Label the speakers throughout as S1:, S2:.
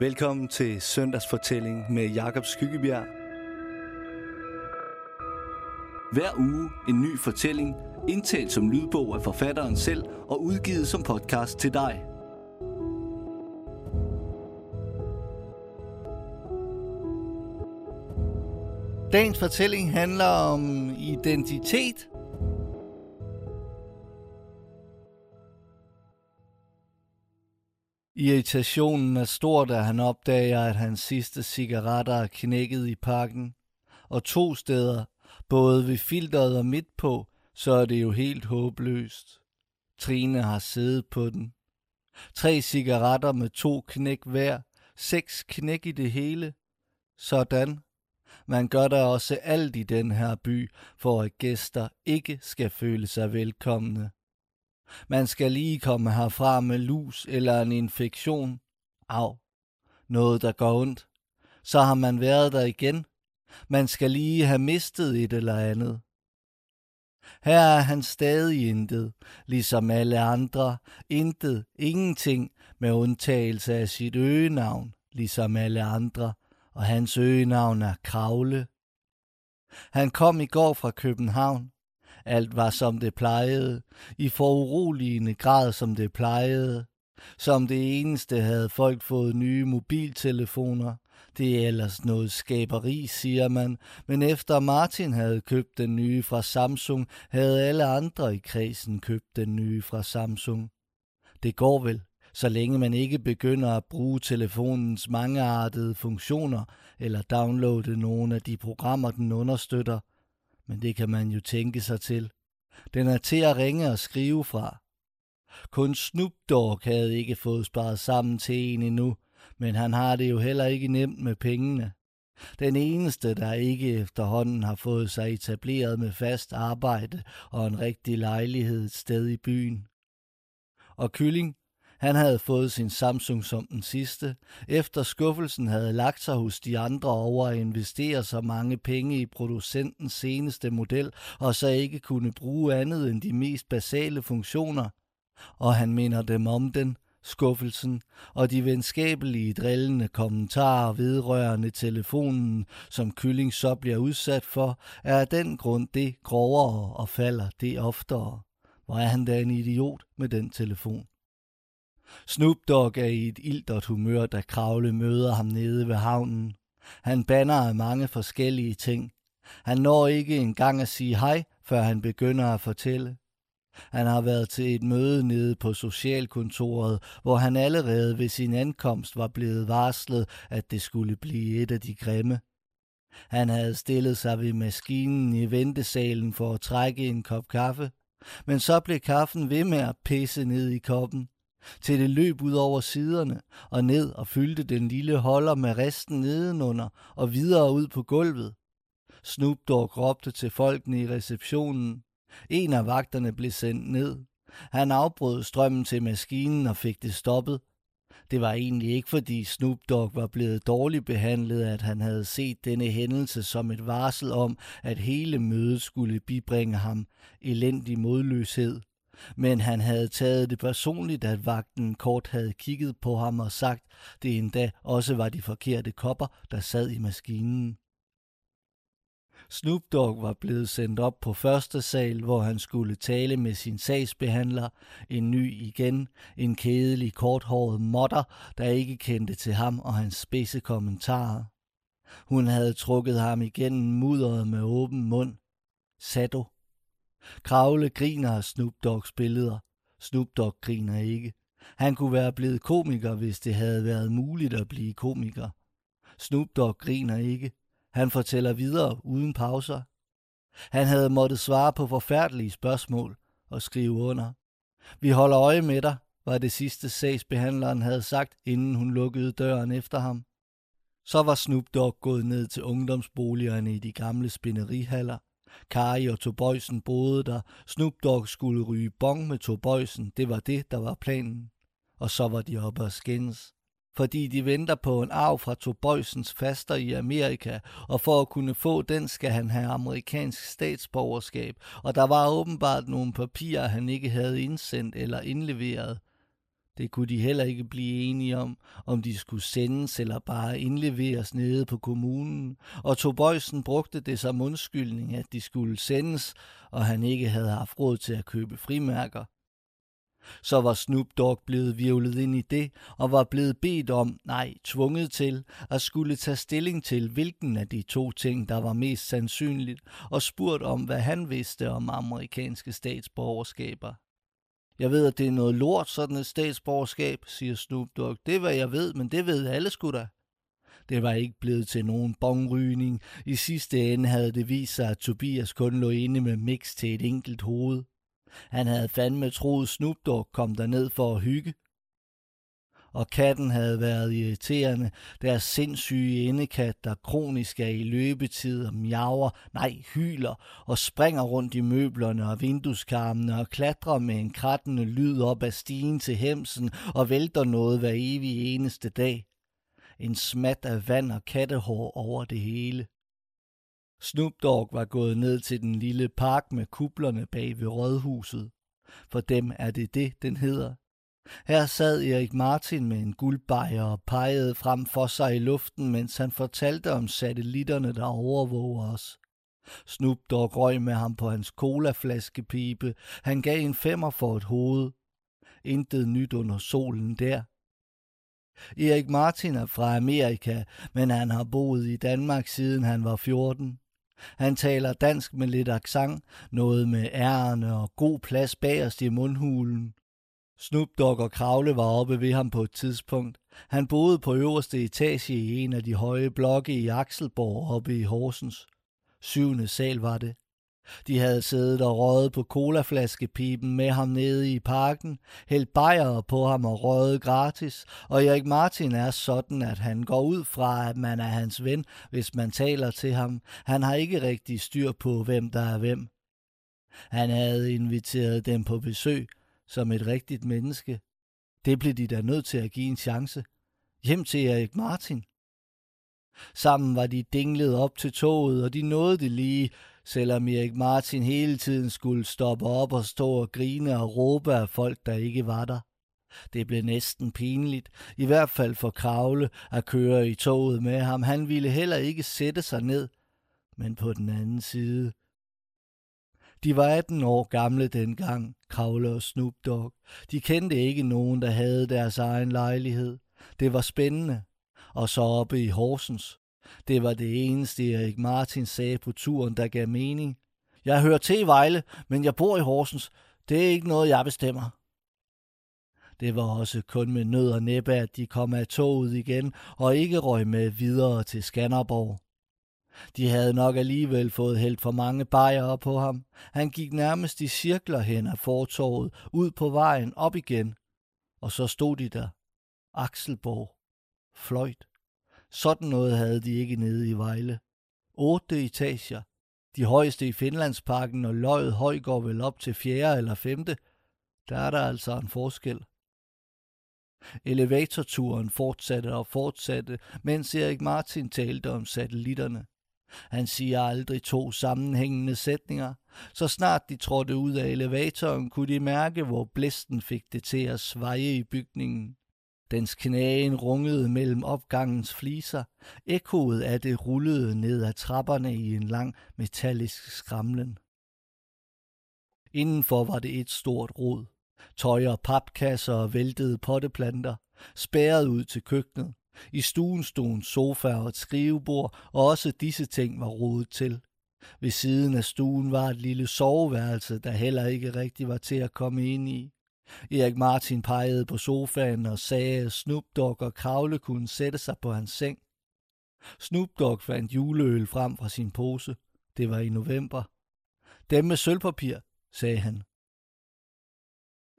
S1: Velkommen til Søndagsfortælling med Jakob Skyggebjerg. Hver uge en ny fortælling, indtalt som lydbog af forfatteren selv og udgivet som podcast til dig. Dagens fortælling handler om identitet. Irritationen er stor, da han opdager, at hans sidste cigaretter er knækket i pakken. Og to steder, både ved filteret og midt på, så er det jo helt håbløst. Trine har siddet på den. Tre cigaretter med to knæk hver. Seks knæk i det hele. Sådan. Man gør der også alt i den her by, for at gæster ikke skal føle sig velkomne. Man skal lige komme herfra med lus eller en infektion. Au. Noget, der går ondt. Så har man været der igen. Man skal lige have mistet et eller andet. Her er han stadig intet, ligesom alle andre. Intet, ingenting, med undtagelse af sit øgenavn, ligesom alle andre. Og hans øgenavn er Kravle. Han kom i går fra København. Alt var som det plejede, i foruroligende grad som det plejede. Som det eneste havde folk fået nye mobiltelefoner. Det er ellers noget skaberi, siger man, men efter Martin havde købt den nye fra Samsung, havde alle andre i kredsen købt den nye fra Samsung. Det går vel, så længe man ikke begynder at bruge telefonens mangeartede funktioner eller downloade nogle af de programmer, den understøtter – men det kan man jo tænke sig til. Den er til at ringe og skrive fra. Kun Snoop Dogg havde ikke fået sparet sammen til en endnu, men han har det jo heller ikke nemt med pengene. Den eneste, der ikke efterhånden har fået sig etableret med fast arbejde og en rigtig lejlighed et sted i byen. Og Kylling, han havde fået sin Samsung som den sidste, efter skuffelsen havde lagt sig hos de andre over at investere så mange penge i producentens seneste model, og så ikke kunne bruge andet end de mest basale funktioner. Og han minder dem om den, skuffelsen og de venskabelige drillende kommentarer vedrørende telefonen, som kylling så bliver udsat for, er af den grund det grovere og falder det oftere. Hvor er han da en idiot med den telefon? Snoop Dogg er i et ildert humør, da Kravle møder ham nede ved havnen. Han banner af mange forskellige ting. Han når ikke engang at sige hej, før han begynder at fortælle. Han har været til et møde nede på socialkontoret, hvor han allerede ved sin ankomst var blevet varslet, at det skulle blive et af de grimme. Han havde stillet sig ved maskinen i ventesalen for at trække en kop kaffe, men så blev kaffen ved med at pisse ned i koppen til det løb ud over siderne og ned og fyldte den lille holder med resten nedenunder og videre ud på gulvet. Snoop Dogg råbte til folkene i receptionen. En af vagterne blev sendt ned. Han afbrød strømmen til maskinen og fik det stoppet. Det var egentlig ikke, fordi Snoop Dogg var blevet dårligt behandlet, at han havde set denne hændelse som et varsel om, at hele mødet skulle bibringe ham elendig modløshed. Men han havde taget det personligt, at vagten kort havde kigget på ham og sagt, det endda også var de forkerte kopper, der sad i maskinen. Snoop Dogg var blevet sendt op på første sal, hvor han skulle tale med sin sagsbehandler, en ny igen, en kedelig korthåret modder, der ikke kendte til ham og hans spidse kommentarer. Hun havde trukket ham igennem mudderet med åben mund. Sado Kravle griner af Snoop Dogs billeder. Snoop Dogg griner ikke. Han kunne være blevet komiker, hvis det havde været muligt at blive komiker. Snoop Dogg griner ikke. Han fortæller videre uden pauser. Han havde måttet svare på forfærdelige spørgsmål og skrive under. Vi holder øje med dig, var det sidste sagsbehandleren havde sagt, inden hun lukkede døren efter ham. Så var Snoop Dogg gået ned til ungdomsboligerne i de gamle spinnerihaller Kari og Tobøjsen boede der. Snoop Dogg skulle ryge bong med Tobøjsen. Det var det, der var planen. Og så var de oppe og skændes. Fordi de venter på en arv fra Tobøjsens faster i Amerika, og for at kunne få den, skal han have amerikansk statsborgerskab, og der var åbenbart nogle papirer, han ikke havde indsendt eller indleveret. Det kunne de heller ikke blive enige om, om de skulle sendes eller bare indleveres nede på kommunen, og Tobøjsen brugte det som undskyldning, at de skulle sendes, og han ikke havde haft råd til at købe frimærker. Så var Snoop Dogg blevet virvlet ind i det, og var blevet bedt om, nej, tvunget til, at skulle tage stilling til, hvilken af de to ting, der var mest sandsynligt, og spurgt om, hvad han vidste om amerikanske statsborgerskaber. Jeg ved, at det er noget lort, sådan et statsborgerskab, siger Snoop Dogg. Det er, hvad jeg ved, men det ved alle sgu da. Det var ikke blevet til nogen bongrygning. I sidste ende havde det vist sig, at Tobias kun lå inde med mix til et enkelt hoved. Han havde fandme troet Snoop Dogg kom derned for at hygge. Og katten havde været irriterende, deres sindssyge indekat, der kronisk er i løbetid og miaver, nej, hyler og springer rundt i møblerne og vindueskarmene og klatrer med en krattende lyd op ad stigen til hemsen og vælter noget hver evig eneste dag. En smat af vand og kattehår over det hele. Snoop Dogg var gået ned til den lille park med kublerne bag ved rådhuset. For dem er det det, den hedder. Her sad Erik Martin med en guldbejer og pegede frem for sig i luften, mens han fortalte om satellitterne, der overvåger os. Snoop Dogg røg med ham på hans colaflaskepibe. Han gav en femmer for et hoved. Intet nyt under solen der. Erik Martin er fra Amerika, men han har boet i Danmark siden han var 14. Han taler dansk med lidt accent, noget med ærerne og god plads bagerst i mundhulen. Snoop Dogg og Kravle var oppe ved ham på et tidspunkt. Han boede på øverste etage i en af de høje blokke i Akselborg oppe i Horsens. Syvende sal var det. De havde siddet og røget på colaflaskepipen med ham nede i parken, hældt bajere på ham og røget gratis, og Erik Martin er sådan, at han går ud fra, at man er hans ven, hvis man taler til ham. Han har ikke rigtig styr på, hvem der er hvem. Han havde inviteret dem på besøg, som et rigtigt menneske. Det blev de da nødt til at give en chance. Hjem til Erik Martin. Sammen var de dinglet op til toget, og de nåede det lige, selvom Erik Martin hele tiden skulle stoppe op og stå og grine og råbe af folk, der ikke var der. Det blev næsten pinligt, i hvert fald for Kravle, at køre i toget med ham. Han ville heller ikke sætte sig ned. Men på den anden side, de var 18 år gamle dengang, Kravle og Snoop Dogg. De kendte ikke nogen, der havde deres egen lejlighed. Det var spændende. Og så oppe i Horsens. Det var det eneste, Erik Martin sagde på turen, der gav mening. Jeg hører til i Vejle, men jeg bor i Horsens. Det er ikke noget, jeg bestemmer. Det var også kun med nød og næppe, at de kom af toget igen og ikke røg med videre til Skanderborg. De havde nok alligevel fået hældt for mange bajere på ham. Han gik nærmest i cirkler hen af fortorvet, ud på vejen, op igen. Og så stod de der. Akselborg. Fløjt. Sådan noget havde de ikke nede i Vejle. Otte etager. De højeste i Finlandsparken, og løjet høj går vel op til fjerde eller femte. Der er der altså en forskel. Elevatorturen fortsatte og fortsatte, mens Erik Martin talte om satellitterne. Han siger aldrig to sammenhængende sætninger. Så snart de trådte ud af elevatoren, kunne de mærke, hvor blæsten fik det til at sveje i bygningen. Dens knagen rungede mellem opgangens fliser. Ekkoet af det rullede ned ad trapperne i en lang metallisk skramlen. Indenfor var det et stort rod. Tøj og papkasser og væltede potteplanter, spærret ud til køkkenet. I stuen stod en sofa og et skrivebord, og også disse ting var rodet til. Ved siden af stuen var et lille soveværelse, der heller ikke rigtig var til at komme ind i. Erik Martin pegede på sofaen og sagde, at Snoop Dogg og Kravle kunne sætte sig på hans seng. Snoop Dogg fandt juleøl frem fra sin pose. Det var i november. Dem med sølvpapir, sagde han.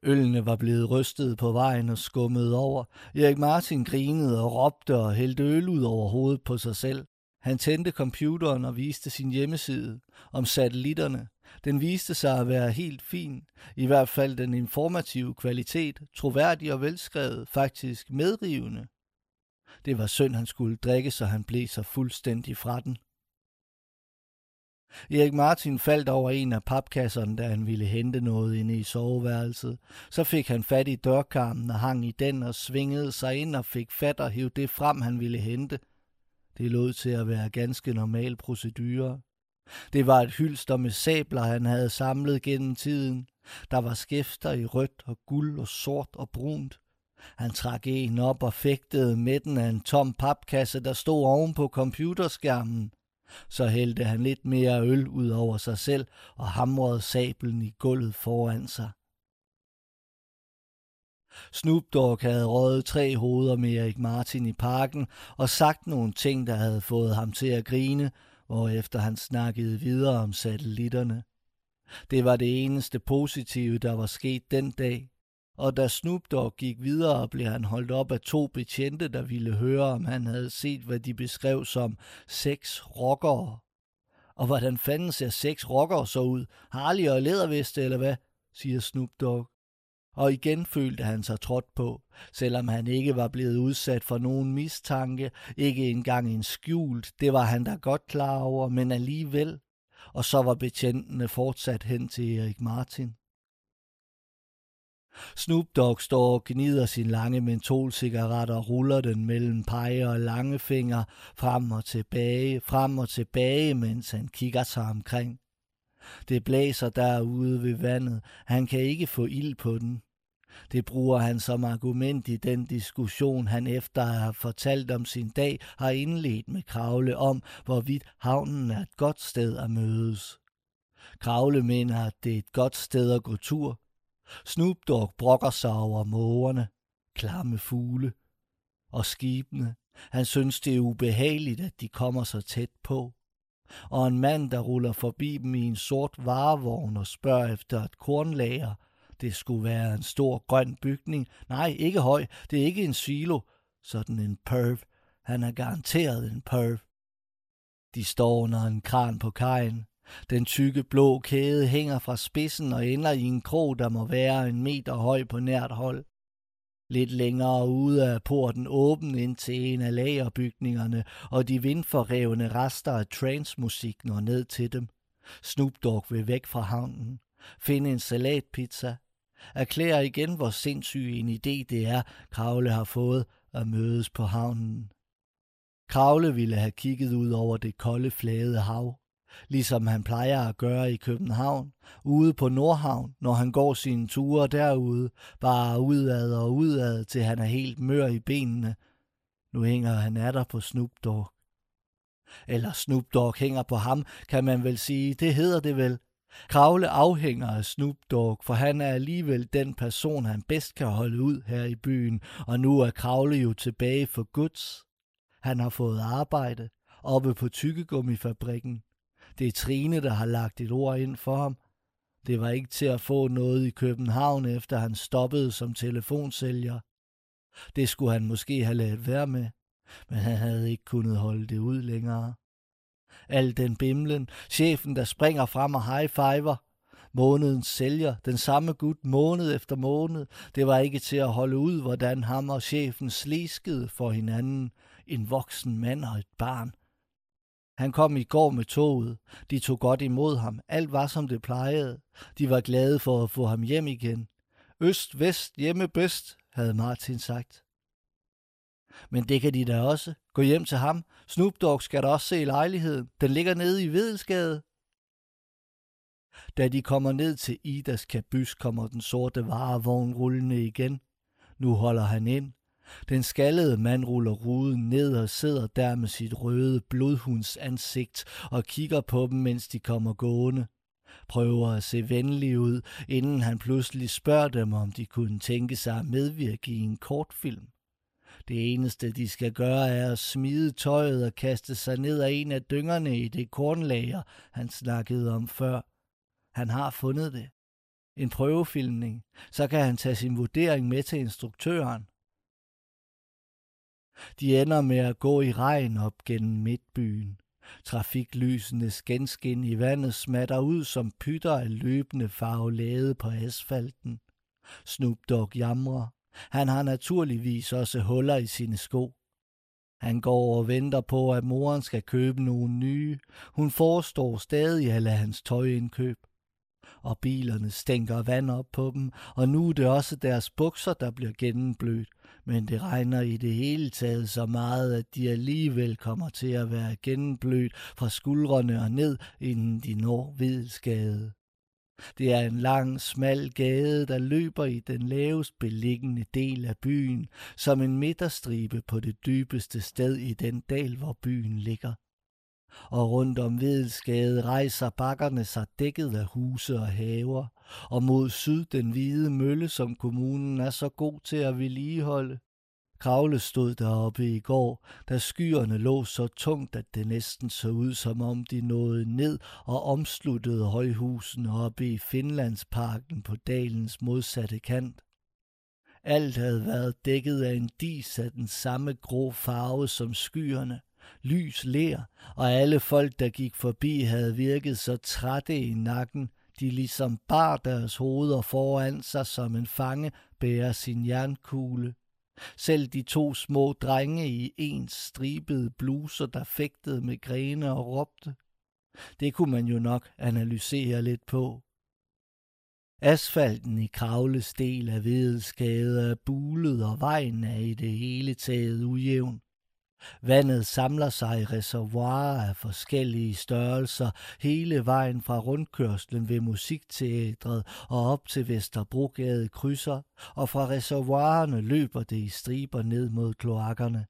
S1: Ølene var blevet rystet på vejen og skummet over. Erik Martin grinede og råbte og hældte øl ud over hovedet på sig selv. Han tændte computeren og viste sin hjemmeside om satellitterne. Den viste sig at være helt fin, i hvert fald den informative kvalitet, troværdig og velskrevet, faktisk medrivende. Det var synd, han skulle drikke, så han blev så fuldstændig fra den. Erik Martin faldt over en af papkasserne, da han ville hente noget inde i soveværelset. Så fik han fat i dørkarmen og hang i den og svingede sig ind og fik fat og hævde det frem, han ville hente. Det lod til at være ganske normal procedure. Det var et hylster med sabler, han havde samlet gennem tiden. Der var skæfter i rødt og guld og sort og brunt. Han trak en op og fægtede midten af en tom papkasse, der stod oven på computerskærmen. Så hældte han lidt mere øl ud over sig selv og hamrede sablen i gulvet foran sig. Snoop Dogg havde røget tre hoveder med Erik Martin i parken og sagt nogle ting, der havde fået ham til at grine, hvorefter han snakkede videre om satellitterne. Det var det eneste positive, der var sket den dag. Og da Snoop Dogg gik videre, blev han holdt op af to betjente, der ville høre, om han havde set, hvad de beskrev som seks rockere. Og hvordan fanden ser seks rockere så ud? Harley og læderveste, eller hvad? siger Snoop Dogg. Og igen følte han sig trådt på, selvom han ikke var blevet udsat for nogen mistanke, ikke engang en skjult, det var han da godt klar over, men alligevel. Og så var betjentene fortsat hen til Erik Martin. Snoop Dogg står og gnider sin lange mentolcigaret og ruller den mellem pege og lange fingre frem og tilbage, frem og tilbage, mens han kigger sig omkring. Det blæser derude ved vandet. Han kan ikke få ild på den. Det bruger han som argument i den diskussion, han efter at have fortalt om sin dag, har indledt med Kravle om, hvorvidt havnen er et godt sted at mødes. Kravle mener, at det er et godt sted at gå tur, Snoop Dogg brokker sig over mågerne, klamme fugle og skibene. Han synes, det er ubehageligt, at de kommer så tæt på. Og en mand, der ruller forbi dem i en sort varevogn og spørger efter et kornlager. Det skulle være en stor grøn bygning. Nej, ikke høj. Det er ikke en silo. Sådan en perv. Han er garanteret en perv. De står under en kran på kajen. Den tykke blå kæde hænger fra spidsen og ender i en krog, der må være en meter høj på nært hold. Lidt længere ude er porten åben ind til en af lagerbygningerne, og de vindforrevne rester af transmusik når ned til dem. Snoop Dogg vil væk fra havnen. Finde en salatpizza. Erklærer igen, hvor sindssyg en idé det er, Kravle har fået at mødes på havnen. Kravle ville have kigget ud over det kolde flade hav ligesom han plejer at gøre i København, ude på Nordhavn, når han går sine ture derude, bare udad og udad, til han er helt mør i benene. Nu hænger han af der på Snoop Dogg. Eller Snoop Dogg hænger på ham, kan man vel sige. Det hedder det vel. Kravle afhænger af Snoop Dogg, for han er alligevel den person, han bedst kan holde ud her i byen, og nu er Kravle jo tilbage for Guds. Han har fået arbejde oppe på tykkegummifabrikken. Det er Trine, der har lagt et ord ind for ham. Det var ikke til at få noget i København, efter han stoppede som telefonsælger. Det skulle han måske have lavet være med, men han havde ikke kunnet holde det ud længere. Al den bimlen, chefen, der springer frem og high-fiver, månedens sælger, den samme gut måned efter måned. Det var ikke til at holde ud, hvordan ham og chefen sliskede for hinanden, en voksen mand og et barn. Han kom i går med toget. De tog godt imod ham. Alt var som det plejede. De var glade for at få ham hjem igen. Øst, vest, hjemme bedst, havde Martin sagt. Men det kan de da også. Gå hjem til ham. Snoop Dogg skal da også se lejligheden. Den ligger nede i Vedelsgade. Da de kommer ned til Idas kabys, kommer den sorte varevogn rullende igen. Nu holder han ind. Den skaldede mand ruller ruden ned og sidder der med sit røde blodhunds ansigt og kigger på dem, mens de kommer gående. Prøver at se venlig ud, inden han pludselig spørger dem, om de kunne tænke sig at medvirke i en kortfilm. Det eneste, de skal gøre, er at smide tøjet og kaste sig ned af en af dyngerne i det kornlager, han snakkede om før. Han har fundet det. En prøvefilmning. Så kan han tage sin vurdering med til instruktøren. De ender med at gå i regn op gennem midtbyen. Trafiklysenes genskin i vandet smatter ud som pytter af løbende farvelade på asfalten. Snoop Dogg jamrer. Han har naturligvis også huller i sine sko. Han går og venter på, at moren skal købe nogle nye. Hun forestår stadig at hans tøjindkøb. Og bilerne stænker vand op på dem, og nu er det også deres bukser, der bliver gennemblødt. Men det regner i det hele taget så meget, at de alligevel kommer til at være gennemblødt fra skuldrene og ned, inden de når Hvidskade. Det er en lang, smal gade, der løber i den lavest beliggende del af byen, som en midterstribe på det dybeste sted i den dal, hvor byen ligger. Og rundt om Vedelsgade rejser bakkerne sig dækket af huse og haver, og mod syd den hvide mølle, som kommunen er så god til at vedligeholde. Kravle stod deroppe i går, da skyerne lå så tungt, at det næsten så ud, som om de nåede ned og omsluttede højhusene oppe i Finlandsparken på dalens modsatte kant. Alt havde været dækket af en dis af den samme grå farve som skyerne, lys ler, og alle folk, der gik forbi, havde virket så trætte i nakken, de ligesom bar deres hoveder foran sig, som en fange bærer sin jernkugle. Selv de to små drenge i ens stribede bluser, der fægtede med grene og råbte. Det kunne man jo nok analysere lidt på. Asfalten i Kravles del af Vedeskade er bulet, og vejen er i det hele taget ujævn. Vandet samler sig i reservoirer af forskellige størrelser hele vejen fra rundkørslen ved Musikteatret og op til Vesterbrogade krydser, og fra reservoirerne løber det i striber ned mod kloakkerne.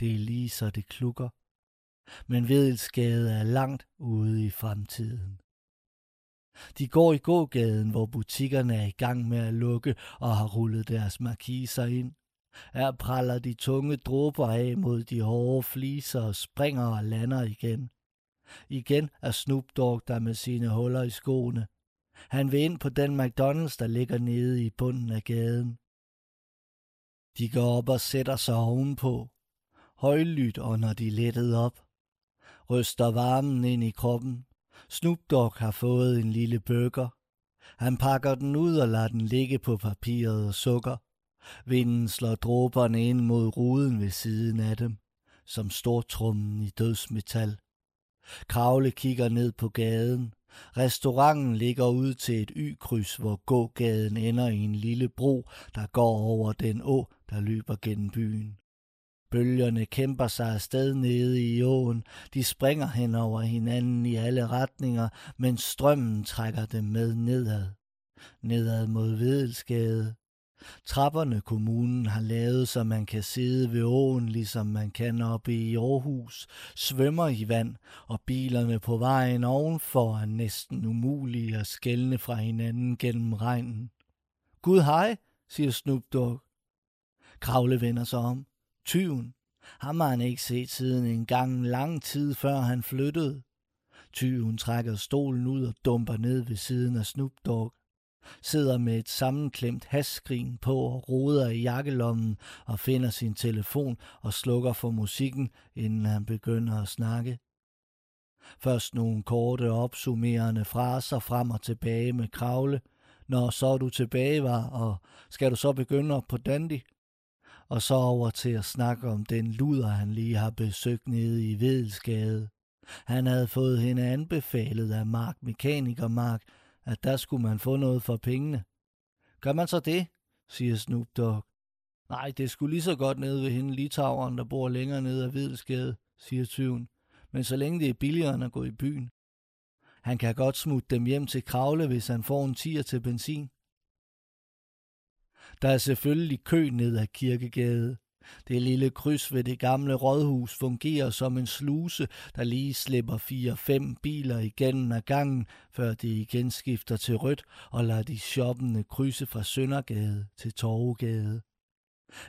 S1: Det er lige så det klukker. Men Vedelsgade er langt ude i fremtiden. De går i gågaden, hvor butikkerne er i gang med at lukke og har rullet deres markiser ind. Her praller de tunge dråber af mod de hårde fliser og springer og lander igen. Igen er Snoop Dogg der med sine huller i skoene. Han vil ind på den McDonald's, der ligger nede i bunden af gaden. De går op og sætter sig ovenpå. Højlydt ånder de lettet op. Ryster varmen ind i kroppen. Snoop Dogg har fået en lille burger. Han pakker den ud og lader den ligge på papiret og sukker. Vinden slår dråberne ind mod ruden ved siden af dem, som stortrummen i dødsmetal. Kravle kigger ned på gaden. Restauranten ligger ud til et y-kryds, hvor gågaden ender i en lille bro, der går over den å, der løber gennem byen. Bølgerne kæmper sig afsted nede i åen. De springer hen over hinanden i alle retninger, mens strømmen trækker dem med nedad. Nedad mod Vedelsgade, Trapperne kommunen har lavet, så man kan sidde ved åen, ligesom man kan oppe i Aarhus, svømmer i vand, og bilerne på vejen ovenfor er næsten umulige at skælne fra hinanden gennem regnen. Gud hej, siger Snoop Dogg. Kravle vender sig om. Tyven. Ham har han ikke set siden en gang lang tid før han flyttede. Tyven trækker stolen ud og dumper ned ved siden af Snoop Dogg sidder med et sammenklemt hasskrin på og roder i jakkelommen og finder sin telefon og slukker for musikken, inden han begynder at snakke. Først nogle korte opsummerende fraser frem og tilbage med kravle. Når så er du tilbage, var, og skal du så begynde op på dandy? Og så over til at snakke om den luder, han lige har besøgt nede i Vedelsgade. Han havde fået hende anbefalet af Mark Mekaniker Mark, at der skulle man få noget for pengene. Gør man så det, siger Snoop Dogg. Nej, det skulle lige så godt nede ved hende litaueren, der bor længere nede af Hvidskade, siger tyven. Men så længe det er billigere end at gå i byen. Han kan godt smutte dem hjem til Kravle, hvis han får en tier til benzin. Der er selvfølgelig kø ned ad Kirkegade. Det lille kryds ved det gamle rådhus fungerer som en sluse, der lige slipper fire-fem biler igennem ad gangen, før de igen skifter til rødt og lader de shoppende krydse fra Søndergade til Torvegade.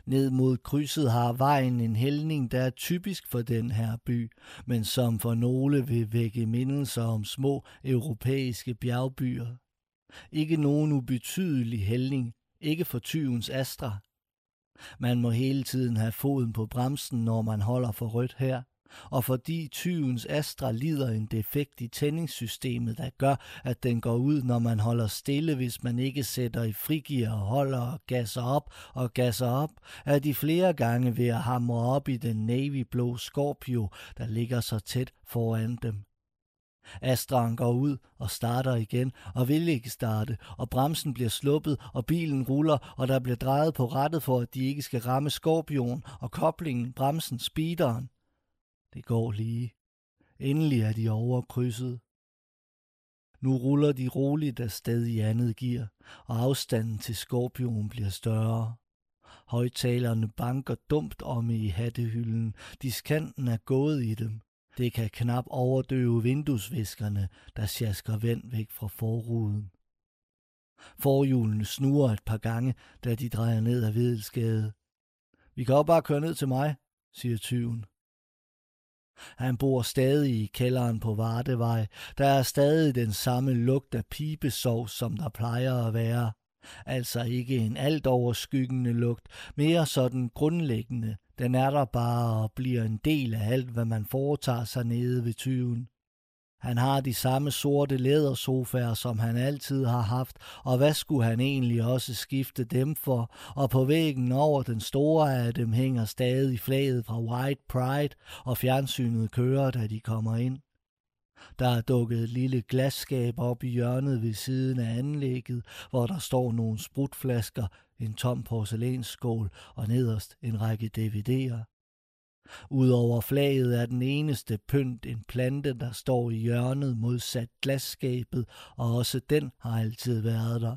S1: Ned mod krydset har vejen en hældning, der er typisk for den her by, men som for nogle vil vække mindelser om små europæiske bjergbyer. Ikke nogen ubetydelig hældning, ikke for tyvens astra, man må hele tiden have foden på bremsen, når man holder for rødt her. og fordi tyvens Astra lider en defekt i tændingssystemet, der gør, at den går ud, når man holder stille, hvis man ikke sætter i frigir og holder og gasser op og gasser op, er de flere gange ved at hamre op i den navy-blå Scorpio, der ligger så tæt foran dem. Astran går ud og starter igen, og vil ikke starte, og bremsen bliver sluppet, og bilen ruller, og der bliver drejet på rettet for, at de ikke skal ramme skorpion, og koblingen, bremsen, speederen. Det går lige. Endelig er de over krydset. Nu ruller de roligt afsted i andet gear, og afstanden til skorpionen bliver større. Højtalerne banker dumt om i hattehylden. Diskanten er gået i dem. Det kan knap overdøve vinduesviskerne, der sjasker vand væk fra forruden. Forhjulene snurrer et par gange, da de drejer ned ad Vedelsgade. Vi kan også bare køre ned til mig, siger tyven. Han bor stadig i kælderen på Vardevej. Der er stadig den samme lugt af pibesov, som der plejer at være. Altså ikke en alt overskyggende lugt, mere sådan grundlæggende. Den er der bare og bliver en del af alt, hvad man foretager sig nede ved tyven. Han har de samme sorte lædersofaer, som han altid har haft, og hvad skulle han egentlig også skifte dem for? Og på væggen over den store af dem hænger stadig flaget fra White Pride, og fjernsynet kører, da de kommer ind. Der er dukket et lille glasskab op i hjørnet ved siden af anlægget, hvor der står nogle sprutflasker, en tom porcelænsskål og nederst en række DVD'er. Udover flaget er den eneste pynt en plante, der står i hjørnet modsat glasskabet, og også den har altid været der.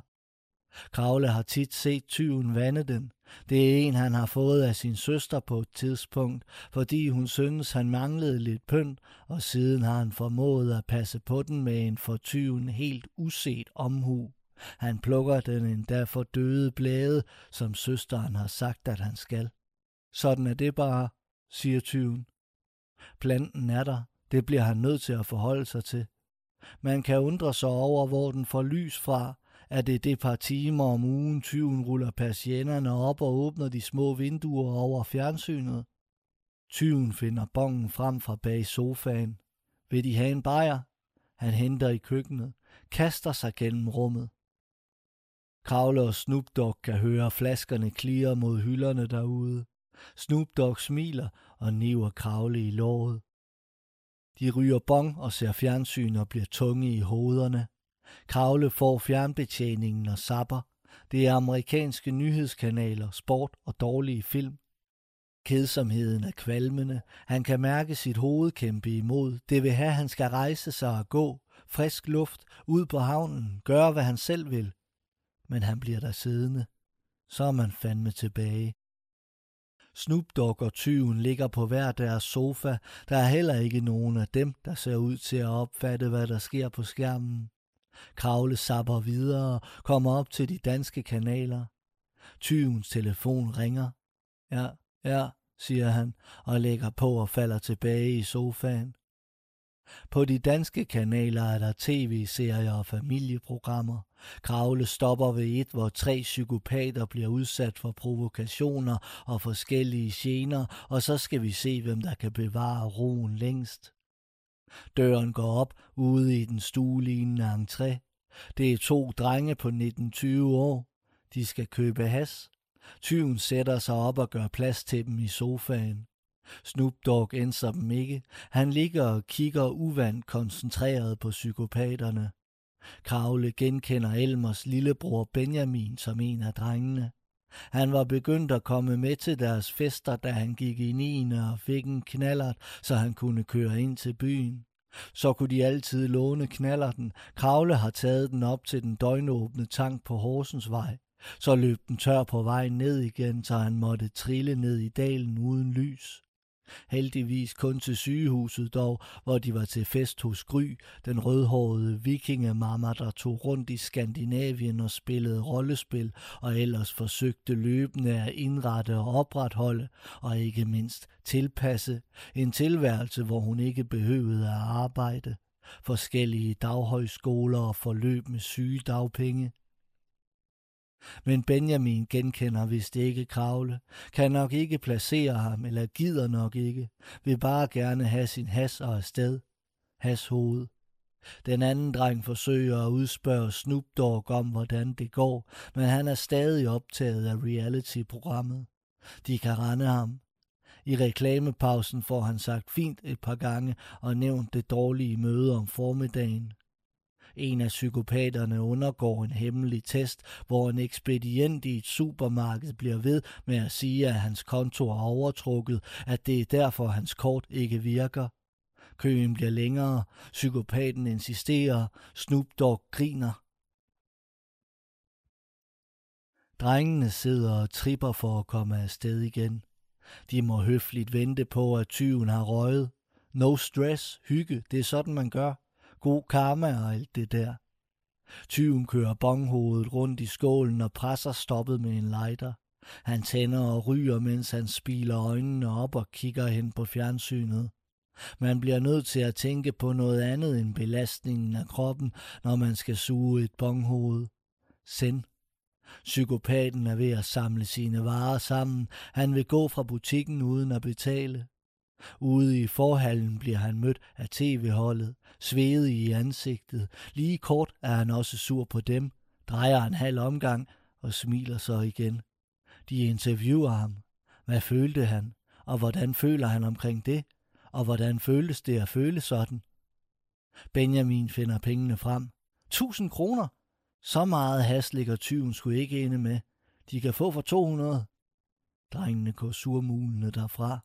S1: Kravle har tit set tyven vande den. Det er en, han har fået af sin søster på et tidspunkt, fordi hun synes, han manglede lidt pynt, og siden har han formået at passe på den med en for tyven helt uset omhu. Han plukker den endda for døde blade, som søsteren har sagt, at han skal. Sådan er det bare, siger tyven. Planten er der, det bliver han nødt til at forholde sig til. Man kan undre sig over, hvor den får lys fra. Er det det par timer om ugen, tyven ruller persiennerne op og åbner de små vinduer over fjernsynet? Tyven finder bongen frem fra bag sofaen. Vil de have en bajer? Han henter i køkkenet, kaster sig gennem rummet. Kravle og Snoop Dogg kan høre flaskerne klire mod hylderne derude. Snoop Dogg smiler og niver kravle i låret. De ryger bong og ser fjernsyn og bliver tunge i hovederne. Kravle får fjernbetjeningen og sapper. Det er amerikanske nyhedskanaler, sport og dårlige film. Kedsomheden er kvalmende. Han kan mærke sit hoved kæmpe imod. Det vil have, at han skal rejse sig og gå. Frisk luft, ud på havnen, gøre hvad han selv vil. Men han bliver der siddende. Så er man fandme tilbage. Snoop Dogg og tyven ligger på hver deres sofa. Der er heller ikke nogen af dem, der ser ud til at opfatte, hvad der sker på skærmen. Kravle sapper videre, kommer op til de danske kanaler. Tyvens telefon ringer. Ja, ja, siger han, og lægger på og falder tilbage i sofaen. På de danske kanaler er der tv-serier og familieprogrammer. Kravle stopper ved et, hvor tre psykopater bliver udsat for provokationer og forskellige gener, og så skal vi se, hvem der kan bevare roen længst. Døren går op ude i den stuelignende entré. Det er to drenge på 19-20 år. De skal købe has. Tyven sætter sig op og gør plads til dem i sofaen. Snoop Dogg ændrer dem ikke. Han ligger og kigger uvandt koncentreret på psykopaterne. Kravle genkender Elmers lillebror Benjamin som en af drengene. Han var begyndt at komme med til deres fester, da han gik i 9. og fik en knallert, så han kunne køre ind til byen. Så kunne de altid låne knallerten. Kravle har taget den op til den døgnåbne tank på Horsens vej. Så løb den tør på vejen ned igen, så han måtte trille ned i dalen uden lys. Heldigvis kun til sygehuset dog, hvor de var til fest hos Gry, den rødhårede vikingemamma, der tog rundt i Skandinavien og spillede rollespil, og ellers forsøgte løbende at indrette og opretholde, og ikke mindst tilpasse, en tilværelse, hvor hun ikke behøvede at arbejde. Forskellige daghøjskoler og forløb med syge dagpenge. Men Benjamin genkender vist ikke kravle, kan nok ikke placere ham, eller gider nok ikke, vil bare gerne have sin has og afsted. Has hoved. Den anden dreng forsøger at udspørge Snoop Dogg om, hvordan det går, men han er stadig optaget af reality-programmet. De kan rende ham. I reklamepausen får han sagt fint et par gange og nævnt det dårlige møde om formiddagen. En af psykopaterne undergår en hemmelig test, hvor en ekspedient i et supermarked bliver ved med at sige, at hans konto er overtrukket, at det er derfor, hans kort ikke virker. Køen bliver længere, psykopaten insisterer, Snoop Dogg griner. Drengene sidder og tripper for at komme afsted igen. De må høfligt vente på, at tyven har røget. No stress, hygge, det er sådan man gør. God karma og alt det der. Tyven kører bonghovedet rundt i skålen og presser stoppet med en lighter. Han tænder og ryger, mens han spiler øjnene op og kigger hen på fjernsynet. Man bliver nødt til at tænke på noget andet end belastningen af kroppen, når man skal suge et bonghoved. Send. Psykopaten er ved at samle sine varer sammen. Han vil gå fra butikken uden at betale. Ude i forhallen bliver han mødt af tv-holdet, svedig i ansigtet. Lige kort er han også sur på dem, drejer en halv omgang og smiler så igen. De interviewer ham. Hvad følte han, og hvordan føler han omkring det? Og hvordan føltes det at føle sådan? Benjamin finder pengene frem. Tusind kroner! Så meget has ligger tyven skulle ikke ende med. De kan få for 200. Drengene går surmulende derfra.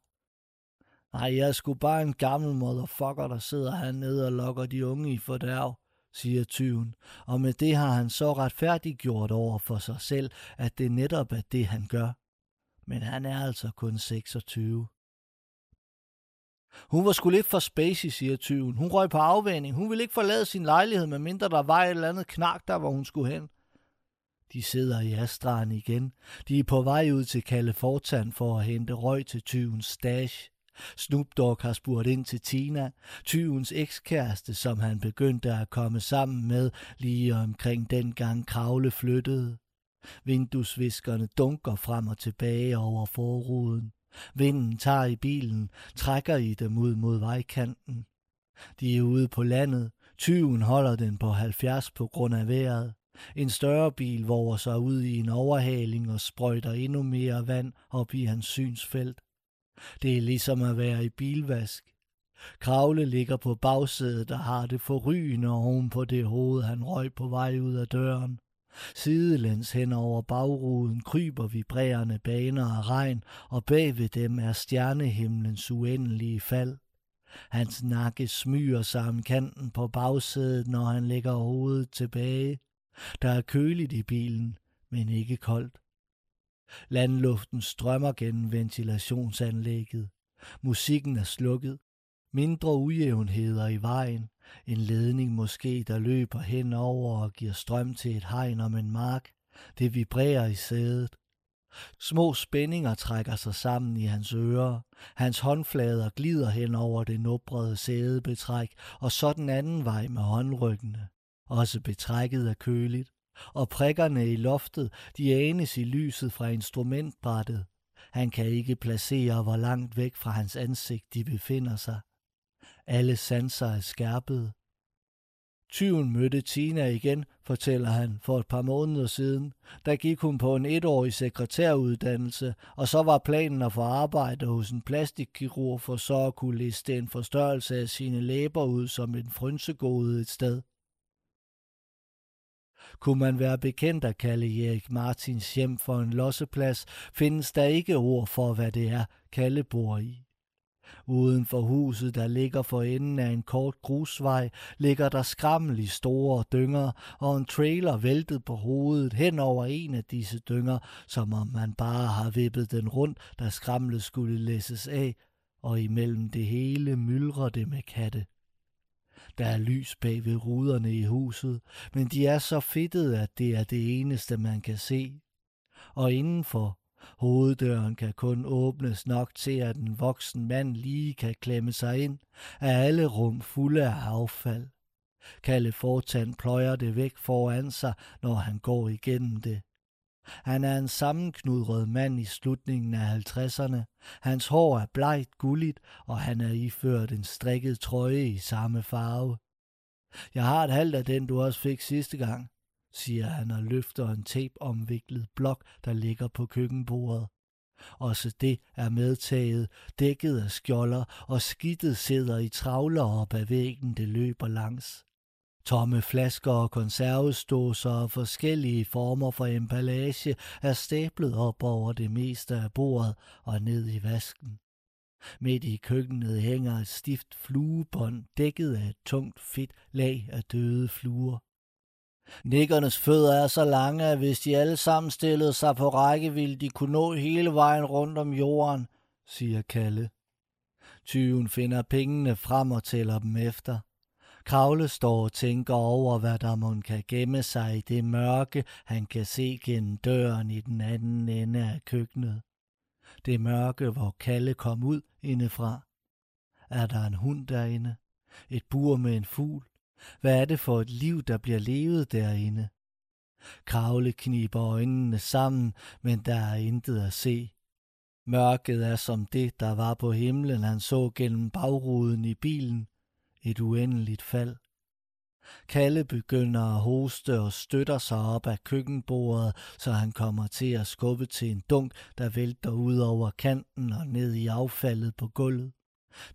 S1: Nej, jeg er sgu bare en gammel motherfucker, der sidder hernede og lokker de unge i fordærv, siger tyven, og med det har han så retfærdiggjort over for sig selv, at det netop er det, han gør. Men han er altså kun 26. Hun var sgu lidt for spacey, siger tyven. Hun røg på afvænding. Hun ville ikke forlade sin lejlighed, medmindre der var et eller andet knak der, hvor hun skulle hen. De sidder i Astraen igen. De er på vej ud til Kalle Fortan for at hente røg til tyvens stash. Snoop Dogg har spurgt ind til Tina, tyvens ekskæreste, som han begyndte at komme sammen med lige omkring den gang Kravle flyttede. Vinduesviskerne dunker frem og tilbage over forruden. Vinden tager i bilen, trækker i dem ud mod vejkanten. De er ude på landet. Tyven holder den på 70 på grund af vejret. En større bil våger sig ud i en overhaling og sprøjter endnu mere vand op i hans synsfelt. Det er ligesom at være i bilvask. Kravle ligger på bagsædet og har det forrygende oven på det hoved, han røg på vej ud af døren. Sidelæns hen over bagruden kryber vibrerende baner af regn, og bag ved dem er stjernehimlens uendelige fald. Hans nakke smyger sig om kanten på bagsædet, når han lægger hovedet tilbage. Der er køligt i bilen, men ikke koldt. Landluften strømmer gennem ventilationsanlægget. Musikken er slukket. Mindre ujævnheder i vejen. En ledning måske, der løber hen over og giver strøm til et hegn om en mark. Det vibrerer i sædet. Små spændinger trækker sig sammen i hans ører. Hans håndflader glider hen over det nubrede sædebetræk, og så den anden vej med håndryggene. Også betrækket er køligt og prikkerne i loftet, de anes i lyset fra instrumentbrættet. Han kan ikke placere, hvor langt væk fra hans ansigt de befinder sig. Alle sanser er skærpet. Tyven mødte Tina igen, fortæller han, for et par måneder siden. Der gik hun på en etårig sekretæruddannelse, og så var planen at få arbejde hos en plastikkirurg for så at kunne liste en forstørrelse af sine læber ud som en frynsegode et sted. Kunne man være bekendt at kalde Erik Martins hjem for en losseplads, findes der ikke ord for, hvad det er, Kalle bor i. Uden for huset, der ligger for enden af en kort grusvej, ligger der skrammelig store dynger og en trailer væltet på hovedet hen over en af disse dynger, som om man bare har vippet den rundt, da skramlet skulle læsses af, og imellem det hele myldrer det med katte. Der er lys bag ved ruderne i huset, men de er så fedtede, at det er det eneste, man kan se. Og indenfor, hoveddøren kan kun åbnes nok til, at en voksen mand lige kan klemme sig ind, er alle rum fulde af affald. Kalle Fortan pløjer det væk foran sig, når han går igennem det. Han er en sammenknudret mand i slutningen af 50'erne. Hans hår er blegt gulligt, og han er iført en strikket trøje i samme farve. Jeg har et halvt af den, du også fik sidste gang, siger han og løfter en tape-omviklet blok, der ligger på køkkenbordet. Også det er medtaget, dækket af skjolder, og skidtet sidder i travler op ad væggen, det løber langs. Tomme flasker og konservesdåser og forskellige former for emballage er stablet op over det meste af bordet og ned i vasken. Midt i køkkenet hænger et stift fluebånd dækket af et tungt fedt lag af døde fluer. Nikkernes fødder er så lange, at hvis de alle sammen stillede sig på række, ville de kunne nå hele vejen rundt om jorden, siger Kalle. Tyven finder pengene frem og tæller dem efter. Kravle står og tænker over, hvad der må kan gemme sig i det mørke, han kan se gennem døren i den anden ende af køkkenet. Det mørke, hvor Kalle kom ud indefra. Er der en hund derinde? Et bur med en fugl? Hvad er det for et liv, der bliver levet derinde? Kravle kniber øjnene sammen, men der er intet at se. Mørket er som det, der var på himlen, han så gennem bagruden i bilen. Et uendeligt fald. Kalle begynder at hoste og støtter sig op af køkkenbordet, så han kommer til at skubbe til en dunk, der vælter ud over kanten og ned i affaldet på gulvet.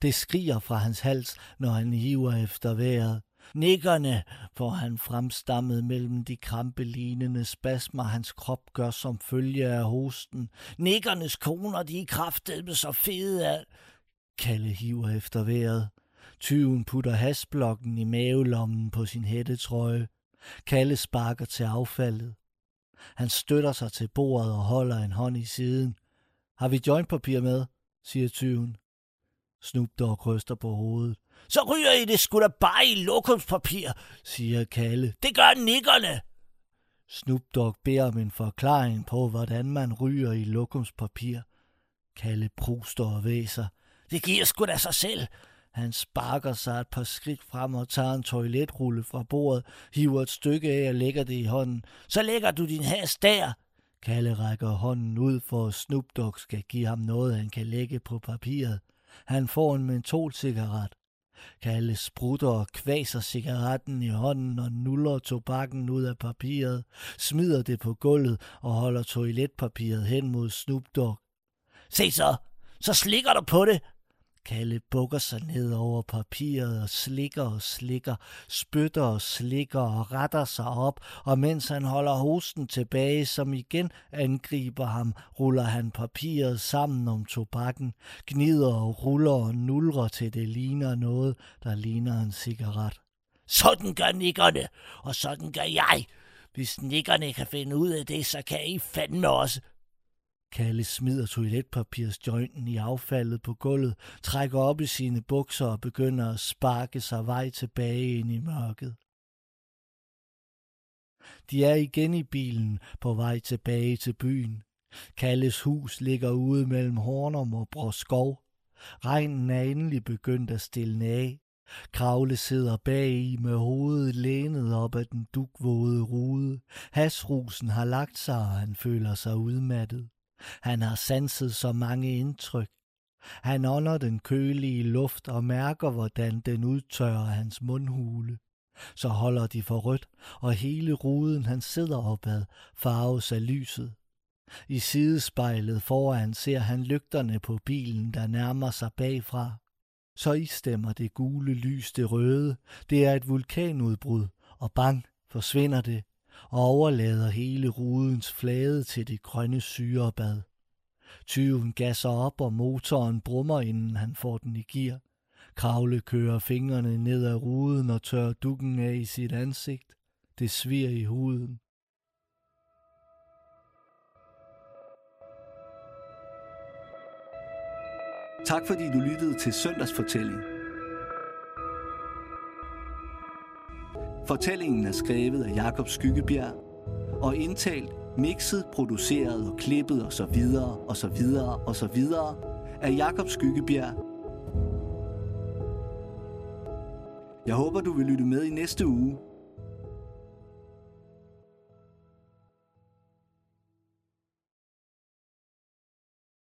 S1: Det skriger fra hans hals, når han hiver efter vejret. Nikkerne, får han fremstammet mellem de krampelignende spasmer, hans krop gør som følge af hosten. Nikkernes koner, de er kraftedme så fede af... Kalle hiver efter vejret. Tyven putter hasblokken i mavelommen på sin hættetrøje. Kalle sparker til affaldet. Han støtter sig til bordet og holder en hånd i siden. Har vi jointpapir med? siger tyven. Snoop Dogg ryster på hovedet. Så ryger I det sgu da bare i lokumspapir, siger Kalle. Det gør nikkerne. Snoop Dogg beder om en forklaring på, hvordan man ryger i lokumspapir. Kalle pruster og væser. Det giver sgu da sig selv. Han sparker sig et par skridt frem og tager en toiletrulle fra bordet, hiver et stykke af og lægger det i hånden. Så lægger du din has der. Kalle rækker hånden ud for, at Snoop Dogg skal give ham noget, han kan lægge på papiret. Han får en mentolcigaret. Kalle sprutter og kvaser cigaretten i hånden og nuller tobakken ud af papiret, smider det på gulvet og holder toiletpapiret hen mod Snoop Dogg. Se så, så slikker du på det, Kalle bukker sig ned over papiret og slikker og slikker, spytter og slikker og retter sig op, og mens han holder hosten tilbage, som igen angriber ham, ruller han papiret sammen om tobakken, gnider og ruller og nulrer til det ligner noget, der ligner en cigaret. Sådan gør nikkerne, og sådan gør jeg. Hvis nikkerne kan finde ud af det, så kan I fandme også. Kalle smider toiletpapirsjointen i affaldet på gulvet, trækker op i sine bukser og begynder at sparke sig vej tilbage ind i mørket. De er igen i bilen på vej tilbage til byen. Kalles hus ligger ude mellem Hornum og Broskov. Regnen er endelig begyndt at stille af. Kravle sidder bag i med hovedet lænet op ad den dugvåde rude. Hasrusen har lagt sig, og han føler sig udmattet. Han har sanset så mange indtryk. Han ånder den kølige luft og mærker, hvordan den udtørrer hans mundhule. Så holder de for rødt, og hele ruden, han sidder opad, farves af lyset. I sidespejlet foran ser han lygterne på bilen, der nærmer sig bagfra. Så istemmer det gule lys det røde. Det er et vulkanudbrud, og bang, forsvinder det, og overlader hele rudens flade til det grønne syrebad. Tyven gasser op, og motoren brummer, inden han får den i gear. Kravle kører fingrene ned ad ruden og tør dukken af i sit ansigt. Det svir i huden.
S2: Tak fordi du lyttede til Søndagsfortælling. Fortællingen er skrevet af Jakob Skyggebjerg og indtalt, mixet, produceret og klippet og så videre og så videre og så videre af Jakob Skyggebjerg. Jeg håber, du vil lytte med i næste uge,